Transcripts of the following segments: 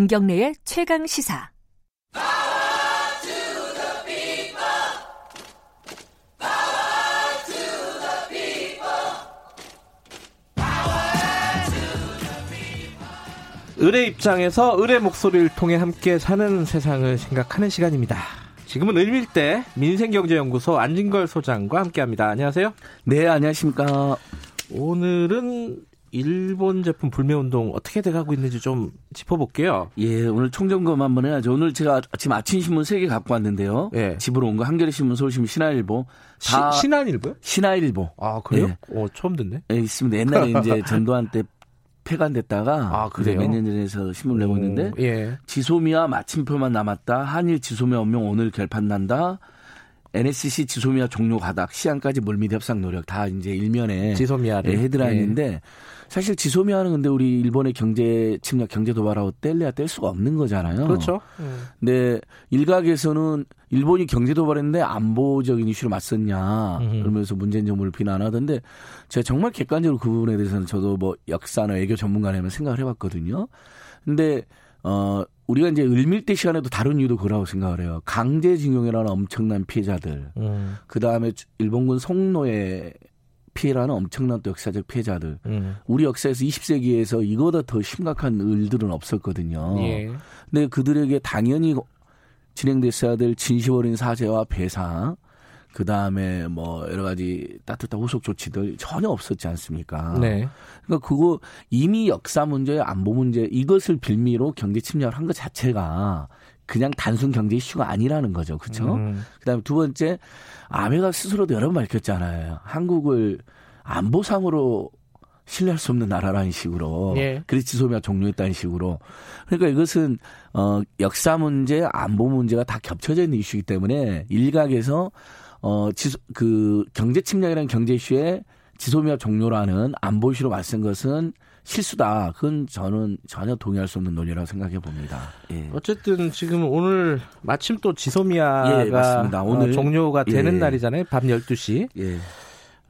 김경래의 최강 시사. 을의 입장에서 을의 목소리를 통해 함께 사는 세상을 생각하는 시간입니다. 지금은 을밀대 민생경제연구소 안진걸 소장과 함께합니다. 안녕하세요. 네, 안녕하십니까. 오늘은 일본 제품 불매운동 어떻게 돼가고 있는지 좀 짚어볼게요. 예, 오늘 총점검 한번 해야죠. 오늘 제가 지금 아침 신문 3개 갖고 왔는데요. 예. 집으로 온 거 한겨레 신문, 서울신문, 신화일보. 다 시, 신한일보요? 신화일보. 아 그래요? 예. 어, 처음 듣네. 예, 있습니다. 옛날에 이제 전두환 때 폐간됐다가 아, 그래요? 몇년 전에서 신문을 내고 있는데 예. 지소미아 마침표만 남았다. 한일 지소미아 운명 오늘 결판 난다. NSC 지소미아 종료 가닥 시안까지 물밑 협상 노력 다 이제 일면에 지소미아를 헤드라인인데 예. 사실 지소미아는 근데 우리 일본의 경제 침략 경제 도발하고 뗄래야 뗄 수가 없는 거잖아요. 그렇죠. 음. 근데 일각에서는 일본이 경제 도발했는데 안보적인 이슈로 맞섰냐 음. 그러면서 문재인 정부를 비난하던데 제가 정말 객관적으로 그 부분에 대해서는 저도 뭐 역사나 외교 전문가라면 생각을 해봤거든요. 근데 어 우리가 이제 을밀대 시간에도 다른 이유도 그라고 생각을 해요. 강제징용이라는 엄청난 피해자들, 음. 그 다음에 일본군 송로의 피해라는 엄청난 또 역사적 피해자들. 음. 우리 역사에서 20세기에서 이거보다 더 심각한 일들은 없었거든요. 예. 근데 그들에게 당연히 진행됐어야 될 진심 어린 사죄와 배상, 그 다음에 뭐 여러 가지 따뜻한 후속 조치들 전혀 없었지 않습니까? 네. 그러니까 그거 이미 역사 문제, 안보 문제 이것을 빌미로 경제 침략을 한 것 자체가 그냥 단순 경제 이슈가 아니라는 거죠. 그렇죠? 음. 그다음에 두 번째 아베가 스스로도 여러 번 밝혔잖아요. 한국을 안보상으로 신뢰할 수 없는 나라라는 식으로 예. 그래서 지소미아 종료했다는 식으로 그러니까 이것은 어 역사 문제 안보 문제가 다 겹쳐져 있는 이슈이기 때문에 일각에서 어 지소 그 경제 침략이라는 경제 이슈에 지소미아 종료라는 안보 이슈로 맞선 것은 실수다. 그건 저는 전혀 동의할 수 없는 논리라고 생각해 봅니다. 예. 어쨌든 지금 오늘 마침 또 지소미아가 예, 맞습니다. 오늘 어, 종료가 되는 예. 날이잖아요. 밤 12시. 예.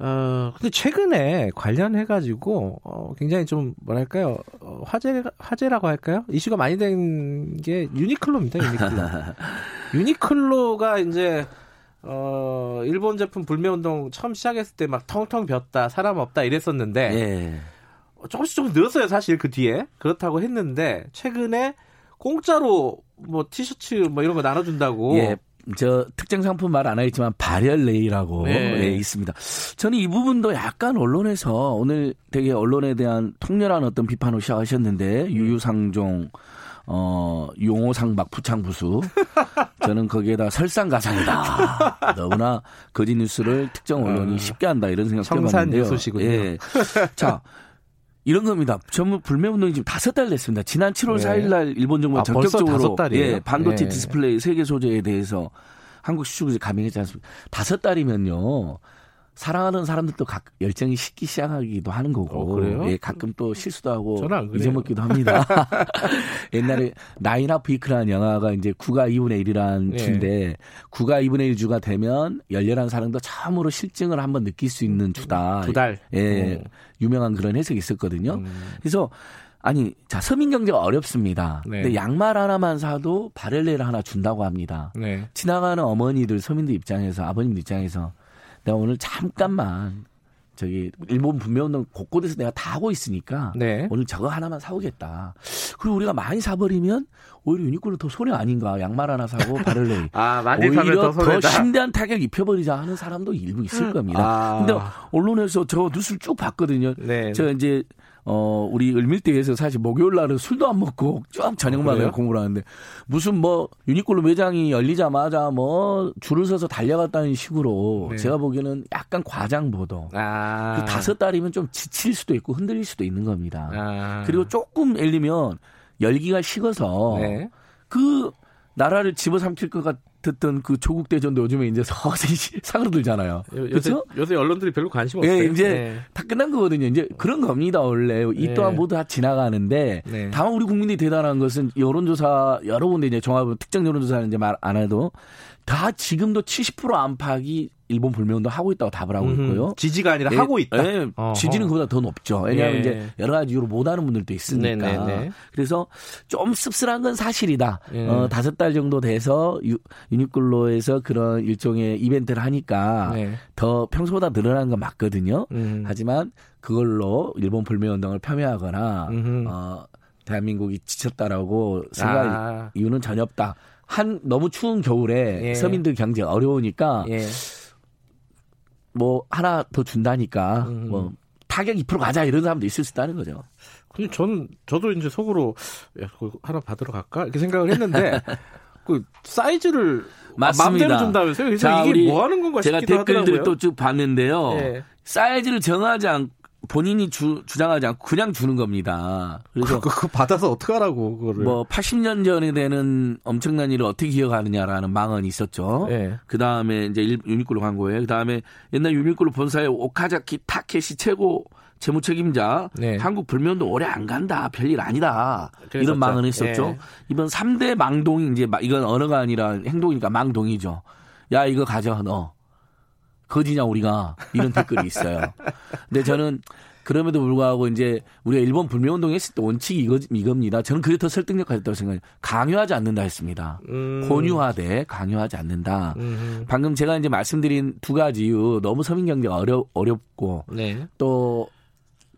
어, 근데 최근에 관련해 가지고 어, 굉장히 좀 뭐랄까요? 어, 화제 화제라고 할까요? 이슈가 많이 된 게 유니클로입니다. 유니클로. 유니클로가 이제 어, 일본 제품 불매 운동 처음 시작했을 때 막 텅텅 ቢ었다. 사람 없다 이랬었는데 예. 조금씩 조금 늘었어요, 사실 그 뒤에. 그렇다고 했는데 최근에 공짜로 뭐 티셔츠 뭐 이런 거 나눠준다고. 예. 저 특정 상품 말 안 하겠지만 발열레이라고 네. 네, 있습니다. 저는 이 부분도 약간 언론에서 오늘 되게 언론에 대한 통렬한 어떤 비판을 시작하셨는데 음. 유유상종 어, 용호상박 부창부수. 저는 거기에다 설상가상이다. 너무나 거짓 뉴스를 특정 언론이 아. 쉽게 한다 이런 생각 해봤는데요. 뉴스시군요. 예. 자, 이런 겁니다. 전부 불매운동이 지금 다섯 달 됐습니다. 지난 7월 네. 4일 날 일본 정부가 아, 전격적으로 예, 반도체 네. 디스플레이 세 개 소재에 대해서 한국 수출을 감행했지 않습니까? 다섯 달이면요. 사랑하는 사람들도 각 열정이 식기 시작하기도 하는 거고, 어, 예, 가끔 또 실수도 하고 잊어먹기도 합니다. 옛날에 Nine Half Week라는 영화가 이제 9와 2분의 1이라는 예. 주인데 9와 2분의 1 주가 되면 열렬한 사랑도 처음으로 싫증을 한번 느낄 수 있는 주다. 두 달. 예, 오. 유명한 그런 해석이 있었거든요. 음. 그래서 아니, 자, 서민 경제가 어렵습니다. 네. 근데 양말 하나만 사도 바렐레를 하나 준다고 합니다. 네. 지나가는 어머니들, 서민들 입장에서, 아버님들 입장에서 내가 오늘 잠깐만 저기 일본 분명운동 곳곳에서 내가 다 하고 있으니까 네. 오늘 저거 하나만 사오겠다. 그리고 우리가 많이 사버리면 오히려 유니클로 더 손해 아닌가 양말 하나 사고 바를레 아, 오히려 더, 더 심대한 타격 입혀버리자 하는 사람도 일부 있을 겁니다. 아. 근데 언론에서 저 뉴스를 쭉 봤거든요. 네. 저 이제 어, 우리 을밀대에서 사실 목요일 날은 술도 안 먹고 쭉 저녁만 어, 공부를 하는데 무슨 뭐 유니클로 매장이 열리자마자 뭐 줄을 서서 달려갔다는 식으로 네. 제가 보기에는 약간 과장 보도. 아. 그 다섯 달이면 좀 지칠 수도 있고 흔들릴 수도 있는 겁니다. 아. 그리고 조금 엘리면 열기가 식어서 네. 그 나라를 집어삼킬 것 같, 듣던 그 조국 대전도 요즘에 이제 서서히 사그러들잖아요. 요새, 요새 언론들이 별로 관심 없어요. 예, 이제 네. 다 끝난 거거든요. 이제 그런 겁니다. 원래 이 네. 또한 모두 다 지나가는데 네. 다만 우리 국민이 대단한 것은 여론조사 여러 군데 이제 종합 특정 여론조사는 이제 말 안 해도 다 지금도 70% 안팎이 일본 불매운동 하고 있다고 답을 하고 있고요. 지지가 아니라 예, 하고 있다. 예, 지지는 그보다 더 높죠. 왜냐하면 예. 이제 여러 가지 이유로 못하는 분들도 있으니까. 네네네. 네, 네. 그래서 좀 씁쓸한 건 사실이다. 예. 어, 다섯 달 정도 돼서 유, 유니클로에서 그런 일종의 이벤트를 하니까 네. 더 평소보다 늘어난 건 맞거든요. 음. 하지만 그걸로 일본 불매운동을 폄훼하거나 어, 대한민국이 지쳤다라고 생각 아. 이유는 전혀 없다. 한 너무 추운 겨울에 예. 서민들 경제 어려우니까 예. 뭐 하나 더 준다니까 음. 뭐 타격 2% 가자 이런 사람도 있을 수 있다는 거죠. 근데 저는 저도 이제 속으로 야, 하나 받으러 갈까 이렇게 생각을 했는데 그 사이즈를 맞습니다. 마음대로 준다면서요? 그래서 자, 이게 뭐 하는 건가 제가 댓글들을 또 쭉 봤는데요. 네. 사이즈를 정하지 않고 본인이 주, 주장하지 않고 그냥 주는 겁니다. 그래서 그거 받아서 어떻게 하라고 그거를. 뭐 80년 전에 되는 엄청난 일을 어떻게 기억하느냐라는 망언이 있었죠. 네. 그 다음에 이제 유니클로 간 거예요. 그 다음에 옛날 유니클로 본사의 오카자키 타케시 최고 재무 책임자 네. 한국 불면도 오래 안 간다. 별일 아니다. 그랬었죠. 이런 망언을 했었죠. 네. 이번 3대 망동이 이제 이건 언어가 아니라 행동이니까 망동이죠. 야 이거 가져 너. 거지냐 우리가 이런 댓글이 있어요. 근데 저는 그럼에도 불구하고 이제 우리가 일본 불매운동 했을 때 원칙이 이거, 이겁니다. 저는 그게 더 설득력 가졌다고 생각해요. 강요하지 않는다 했습니다. 음. 권유하되 강요하지 않는다. 음. 방금 제가 이제 말씀드린 두 가지 이유 너무 서민 경제가 어려, 어렵고 네. 또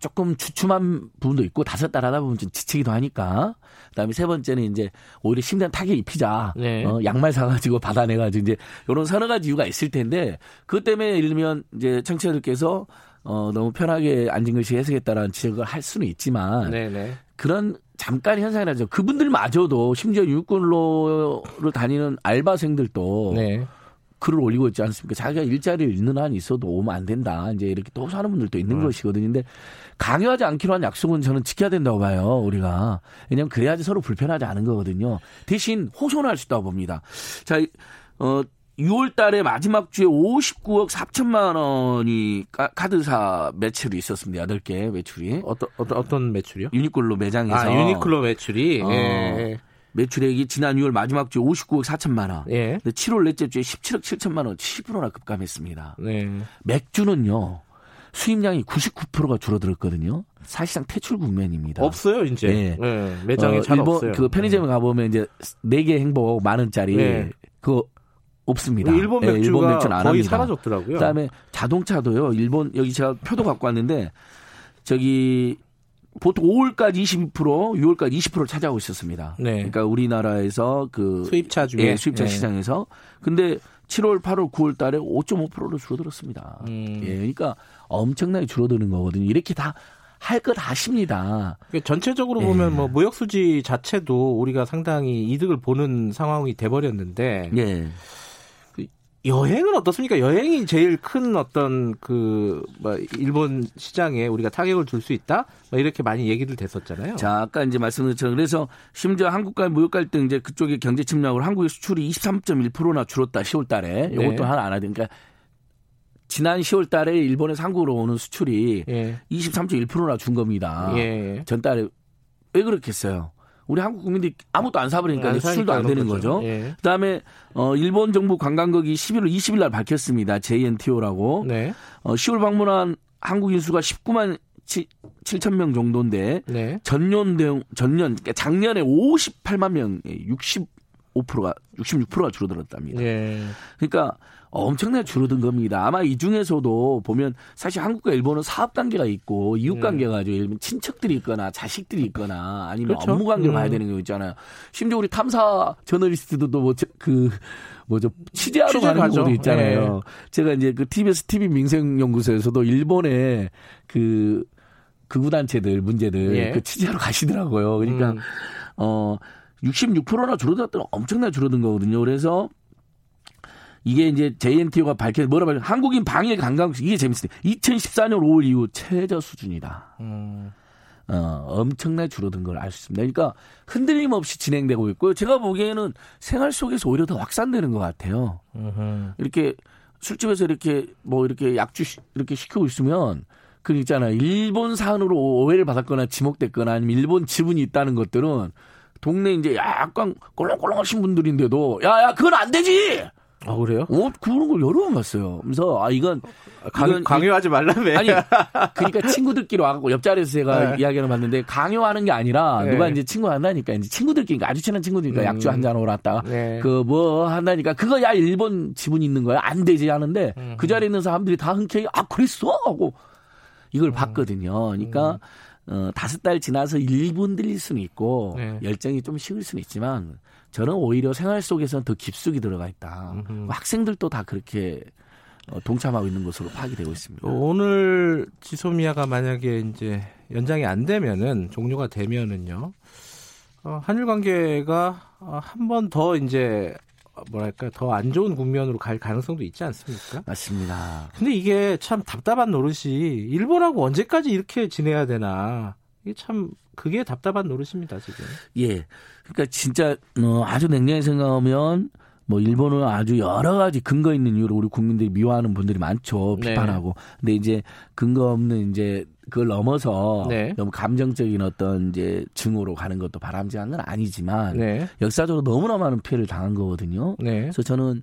조금 주춤한 부분도 있고 다섯 달 하다 보면 좀 지치기도 하니까 그다음에 세 번째는 이제 오히려 심장 타격 입히자 네. 어, 양말 사가지고 받아내가지고 이제 이런 서너 가지 이유가 있을 텐데 그것 때문에 예를 들면 이제 청취자들께서 어, 너무 편하게 앉은 것이 해석했다라는 지적을 할 수는 있지만 네네. 네. 그런 잠깐 현상이라죠. 그분들마저도 심지어 육군로를 다니는 알바생들도 네. 글을 올리고 있지 않습니까? 자기가 일자리를 잃는 한이 있어도 오면 안 된다. 이제 이렇게 또 사는 분들도 있는 음. 것이거든요. 근데 강요하지 않기로 한 약속은 저는 지켜야 된다고 봐요. 우리가. 왜냐하면 그래야지 서로 불편하지 않은 거거든요. 대신 호소할 수 있다고 봅니다. 자, 어, 6월 달에 마지막 주에 59억 4천만 원이 카드사 매출이 있었습니다. 8개 매출이. 어떤, 어떤, 어떤 매출이요? 유니클로 매장에서. 아, 유니클로 매출이? 어. 예. 매출액이 지난 6월 마지막 주 59억 4천만 원. 예. 근데 7월 넷째 주에 17억 7천만 원, 10%나 급감했습니다. 네. 맥주는요. 수입량이 99%가 줄어들었거든요. 사실상 퇴출 국면입니다. 없어요, 이제. 네. 네. 매장에 어, 잘 일본 없어요. 그 편의점에 네. 가보면 이제 4개 행복 만 원짜리 네. 그거 없습니다. 일본 맥주가 네, 일본 맥주는 안 거의 합니다. 사라졌더라고요. 그다음에 자동차도요. 일본 여기 제가 표도 갖고 왔는데 저기 보통 5월까지 22%, 6월까지 20%를 차지하고 있었습니다. 네. 그러니까 우리나라에서 그 수입차 중에 예, 수입차 네. 시장에서 근데 7월, 8월, 9월 달에 5.5%로 줄어들었습니다. 음. 예, 그러니까 엄청나게 줄어드는 거거든요. 이렇게 다 할것 아십니다. 그러니까 전체적으로 예. 보면 뭐 무역 수지 자체도 우리가 상당히 이득을 보는 상황이 돼 버렸는데 예. 여행은 어떻습니까? 여행이 제일 큰 어떤 그뭐 일본 시장에 우리가 타격을 줄 수 있다? 뭐 이렇게 많이 얘기를 됐었잖아요. 자, 아까 이제 말씀드린 것처럼 그래서 심지어 한국과의 무역 갈등 이제 그쪽의 경제 침략으로 한국의 수출이 23.1%나 줄었다 10월 달에. 네. 이것도 네. 하나 안 하니까 그러니까 지난 10월 달에 일본에서 한국으로 오는 수출이 예. 23.1%나 준 겁니다. 예. 전달에 왜 그렇겠어요? 우리 한국 국민들이 아무것도 안 사버리니까 안 수출도 안 되는 거죠. 예. 그다음에 어 일본 정부 관광국이 11월 20일 날 밝혔습니다. JNTO라고. 네. 어 10월 방문한 한국인 수가 19만 7, 7천 명 정도인데 네. 전년 대용 전년 그러니까 작년에 58만 명에 65%가 66%가 줄어들었답니다. 예. 그러니까 엄청나게 줄어든 겁니다. 아마 이 중에서도 보면 사실 한국과 일본은 사업 관계가 있고 이웃 네. 관계가 아주 예를 들면 친척들이 있거나 자식들이 있거나 아니면 그렇죠? 업무 관계로 음. 봐야 되는 경우 있잖아요. 심지어 우리 탐사 저널리스트도 뭐그 뭐죠 취재하러 취재 가는 경우도 있잖아요. 네. 제가 이제 그 TBS TV 민생연구소에서도 일본의 그 극우 단체들 문제들 예. 그 취재하러 가시더라고요. 그러니까 음. 어 66%나 줄어들었던 엄청나게 줄어든 거거든요. 그래서 이게 이제 JNTO가 밝혀 뭐라 말해 한국인 방일 관광 이게 재밌어요. 2014년 5월 이후 최저 수준이다. 음. 어, 엄청나게 줄어든 걸 알 수 있습니다. 그러니까 흔들림 없이 진행되고 있고요. 제가 보기에는 생활 속에서 오히려 더 확산되는 것 같아요. 으흠. 이렇게 술집에서 이렇게 뭐 이렇게 약주 이렇게 시키고 있으면 그 있잖아요. 일본 산으로 오해를 받았거나 지목됐거나 아니면 일본 지분이 있다는 것들은 동네 이제 약간 꼴렁꼴렁하신 분들인데도 야야 그건 안 되지. 아 그래요? 어 그런 걸 여러 번 봤어요. 그래서 아 이건 강, 이건, 강요하지 말라며. 아니 그러니까 친구들끼리 와갖고 옆자리에서 제가 네. 이야기를 봤는데 강요하는 게 아니라 네. 누가 이제 친구 한다니까 이제 친구들끼리 아주 친한 친구들이니까 음. 약주 한 잔 오랐다. 네. 그뭐 한다니까 그거 야 일본 지분 있는 거야 안 되지 하는데 음. 그 자리에 있는 사람들이 다 흔쾌히 아 그랬어 하고 이걸 음. 봤거든요. 그러니까. 음. 어, 다섯 달 지나서 일본 들릴 수는 있고 네. 열정이 좀 식을 수는 있지만 저는 오히려 생활 속에서는 더 깊숙이 들어가 있다. 음흠. 학생들도 다 그렇게 어, 동참하고 있는 것으로 파악이 되고 있습니다. 오늘 지소미아가 만약에 이제 연장이 안 되면은 종료가 되면은요. 어, 한일 관계가 어, 한번 더 이제 뭐랄까 더 안 좋은 국면으로 갈 가능성도 있지 않습니까? 맞습니다. 근데 이게 참 답답한 노릇이 일본하고 언제까지 이렇게 지내야 되나 이게 참 그게 답답한 노릇입니다 지금. 예, 그러니까 진짜 어, 아주 냉정히 생각하면 뭐 일본은 아주 여러 가지 근거 있는 이유로 우리 국민들이 미워하는 분들이 많죠 네. 비판하고. 네. 근데 이제 근거 없는 이제 그걸 넘어서 네. 너무 감정적인 어떤 이제 증오로 가는 것도 바람직한 건 아니지만 네. 역사적으로 너무나 많은 피해를 당한 거거든요. 네. 그래서 저는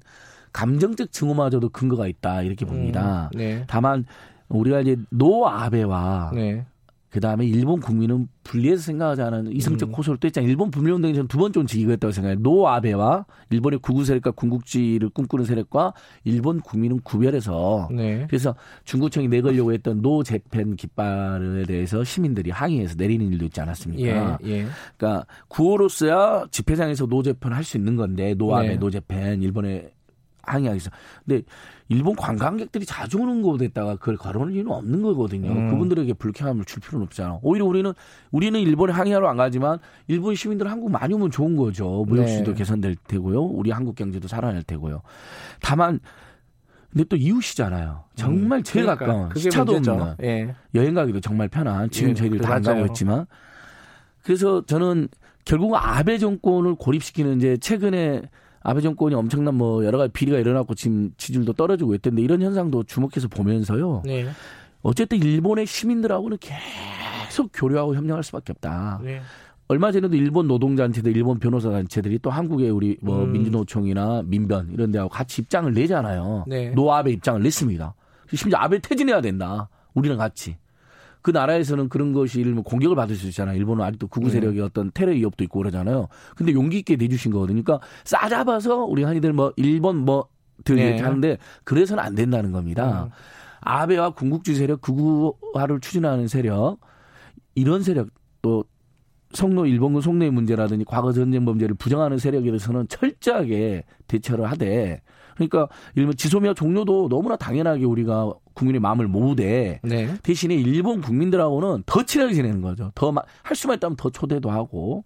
감정적 증오마저도 근거가 있다 이렇게 봅니다. 음, 네. 다만 우리가 이제 No 아베와 네. 그 다음에 일본 국민은 분리해서 생각하지 않은 이성적 음. 호소를 또 했잖아요. 일본 불매운동이 저는 두 번째 온지 이거였다고 생각해요. No 아베와 일본의 극우 세력과 군국주의를 꿈꾸는 세력과 일본 국민은 구별해서 네. 그래서 중구청이 내걸려고 했던 No Japan 깃발에 대해서 시민들이 항의해서 내리는 일도 있지 않았습니까? 예, 예. 그러니까 구호로서야 집회장에서 No Japan 할 수 있는 건데 No 아베, 네. No Japan 일본의 항의하기 위해서. 근데 일본 관광객들이 자주 오는 곳에다가 그걸 걸어놓을 이유는 없는 거거든요. 음. 그분들에게 불쾌함을 줄 필요는 없잖아. 오히려 우리는 우리는 일본에 항의하러 안 가지만 일본 시민들 한국 많이 오면 좋은 거죠. 무역수도 네. 개선될 테고요. 우리 한국 경제도 살아날 테고요. 다만 근데 또 이웃이잖아요. 정말 음, 제일 그러니까, 가까운 시차도 없는 예. 여행 가기도 정말 편한 지금 예, 저희들 다 안 가고 있지만 그래서 저는 결국 아베 정권을 고립시키는 이제 최근에 아베 정권이 엄청난 뭐 여러 가지 비리가 일어났고 지금 지지율도 떨어지고 있던데 이런 현상도 주목해서 보면서요. 네. 어쨌든 일본의 시민들하고는 계속 교류하고 협력할 수밖에 없다. 네. 얼마 전에도 일본 노동단체들, 일본 변호사 단체들이 또 한국의 우리 뭐 음. 민주노총이나 민변 이런 데하고 같이 입장을 내잖아요. 네. 노아베 입장을 냈습니다. 심지어 아베 퇴진해야 된다. 우리랑 같이. 그 나라에서는 그런 것이 일면 공격을 받을 수 있잖아요. 일본은 아직도 구구 네. 세력의 네. 어떤 테러 위협도 있고 그러잖아요. 근데 용기 있게 내주신 거거든요. 그러니까 싸잡아서 우리 한이들 뭐 일본 뭐들 네. 이렇게 하는데 그래서는 안 된다는 겁니다. 음. 아베와 군국주의 세력, 극우화를 추진하는 세력 이런 세력 또 성노 일본군 속내의 문제라든지 과거 전쟁 범죄를 부정하는 세력에 대해서는 철저하게 대처를 하되 그러니까 일본 지소미아 종료도 너무나 당연하게 우리가 국민의 마음을 모으되 네. 대신에 일본 국민들하고는 더 친하게 지내는 거죠. 더 할 수만 있다면 더 초대도 하고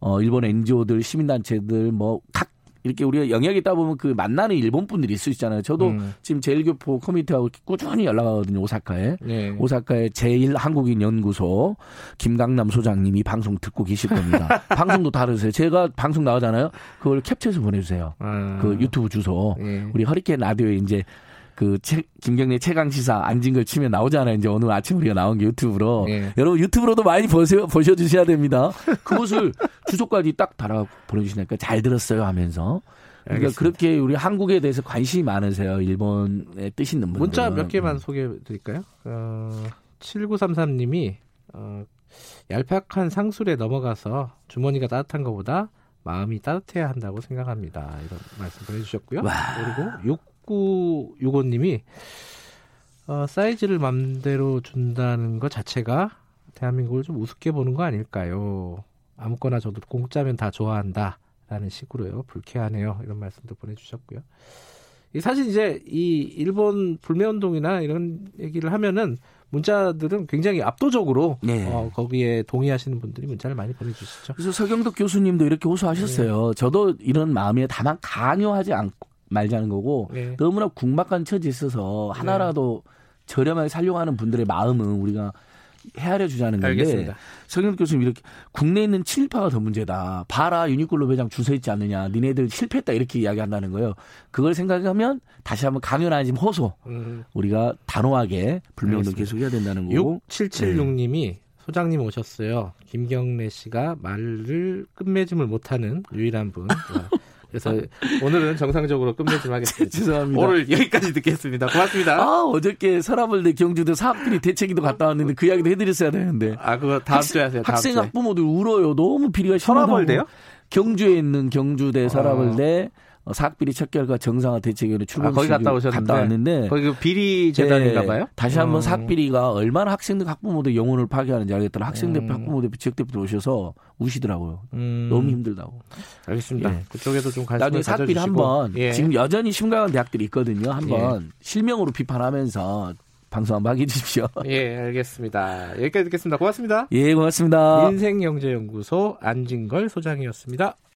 어 일본 NGO들 시민단체들 뭐 각 이렇게 우리가 영역에 있다 보면 그 만나는 일본 분들이 있을 수 있잖아요. 저도 음. 지금 제일교포 커뮤니티하고 꾸준히 연락하거든요. 오사카에. 네. 오사카의 제일 한국인 연구소 김강남 소장님이 방송 듣고 계실 겁니다. 방송도 다르세요. 제가 방송 나오잖아요. 그걸 캡처해서 보내주세요. 음. 그 유튜브 주소. 네. 우리 허리케인 라디오에 이제 그 채, 김경래 최강 시사 앉은 걸 치면 나오잖아요. 이제 오늘 아침 우리가 나온 게 유튜브로. 예. 여러분 유튜브로도 많이 보세요. 보셔 주셔야 됩니다. 그것을 주소까지 딱 달아 보내주시니까 잘 들었어요 하면서. 그러니까 알겠습니다. 그렇게 우리 한국에 대해서 관심이 많으세요. 일본의 뜻 있는 분들. 문자 몇 개만 소개해 드릴까요? 어, 7933님이 어, 얄팍한 상술에 넘어가서 주머니가 따뜻한 것보다 마음이 따뜻해야 한다고 생각합니다. 이런 말씀 보내주셨고요. 와. 그리고 6965님이 어, 사이즈를 맘대로 준다는 것 자체가 대한민국을 좀 우습게 보는 거 아닐까요? 아무거나 저도 공짜면 다 좋아한다. 라는 식으로요. 불쾌하네요. 이런 말씀도 보내주셨고요. 사실 이제 이 일본 불매운동이나 이런 얘기를 하면은 문자들은 굉장히 압도적으로 네. 어, 거기에 동의하시는 분들이 문자를 많이 보내주시죠. 그래서 서경덕 교수님도 이렇게 호소하셨어요. 네. 저도 이런 마음에 다만 강요하지 않고 말자는 거고 네. 너무나 궁박한 처지에 있어서 하나라도 네. 저렴하게 살려고 하는 분들의 마음은 우리가 헤아려 주자는 건데 알겠습니다. 성현 교수님 이렇게 국내에 있는 친일파가 더 문제다. 봐라 유니클로 매장 주서 있지 않느냐. 니네들 실패했다 이렇게 이야기한다는 거예요. 그걸 생각하면 다시 한번 강연하지 호소 음. 우리가 단호하게 불명도 계속 해야 된다는 거고. 6776님이 네. 소장님 오셨어요. 김경래 씨가 말을 끝맺음을 못하는 유일한 분. 그래서 오늘은 정상적으로 끝맺음 하겠습니다. 죄송합니다. 오늘 여기까지 듣겠습니다. 고맙습니다. 아, 어저께 서라벌대 경주대 사학들이 대책위도 갔다 왔는데 그 이야기도 해드렸어야 되는데. 아, 그거 다음 학생, 주에 하세요. 다음 학생 학부모들 울어요. 너무 비리가 심하다고. 서라벌대요? 경주에 있는 경주대 서라벌대 아. 어, 사학비리 첫 결과 정상화 대책위원회 출범 아, 거기 갔다 오셨는데 갔다 왔는데 거기 그 비리 재단인가 네, 봐요. 다시 한번 어. 사학비리가 얼마나 학생들 학부모들 영혼을 파괴하는지 알겠더라. 학생 대표, 음. 학부모 대표, 지역 대표 오셔서 우시더라고요. 음. 너무 힘들다고. 알겠습니다. 예. 그쪽에도 좀 관심을 나중에 사학비리 한번 예. 지금 여전히 심각한 대학들이 있거든요. 한번 예. 실명으로 비판하면서 방송 한번 하게 해주십시오. 예, 알겠습니다. 여기까지 듣겠습니다. 고맙습니다. 예, 고맙습니다. 인생경제연구소 안진걸 소장이었습니다.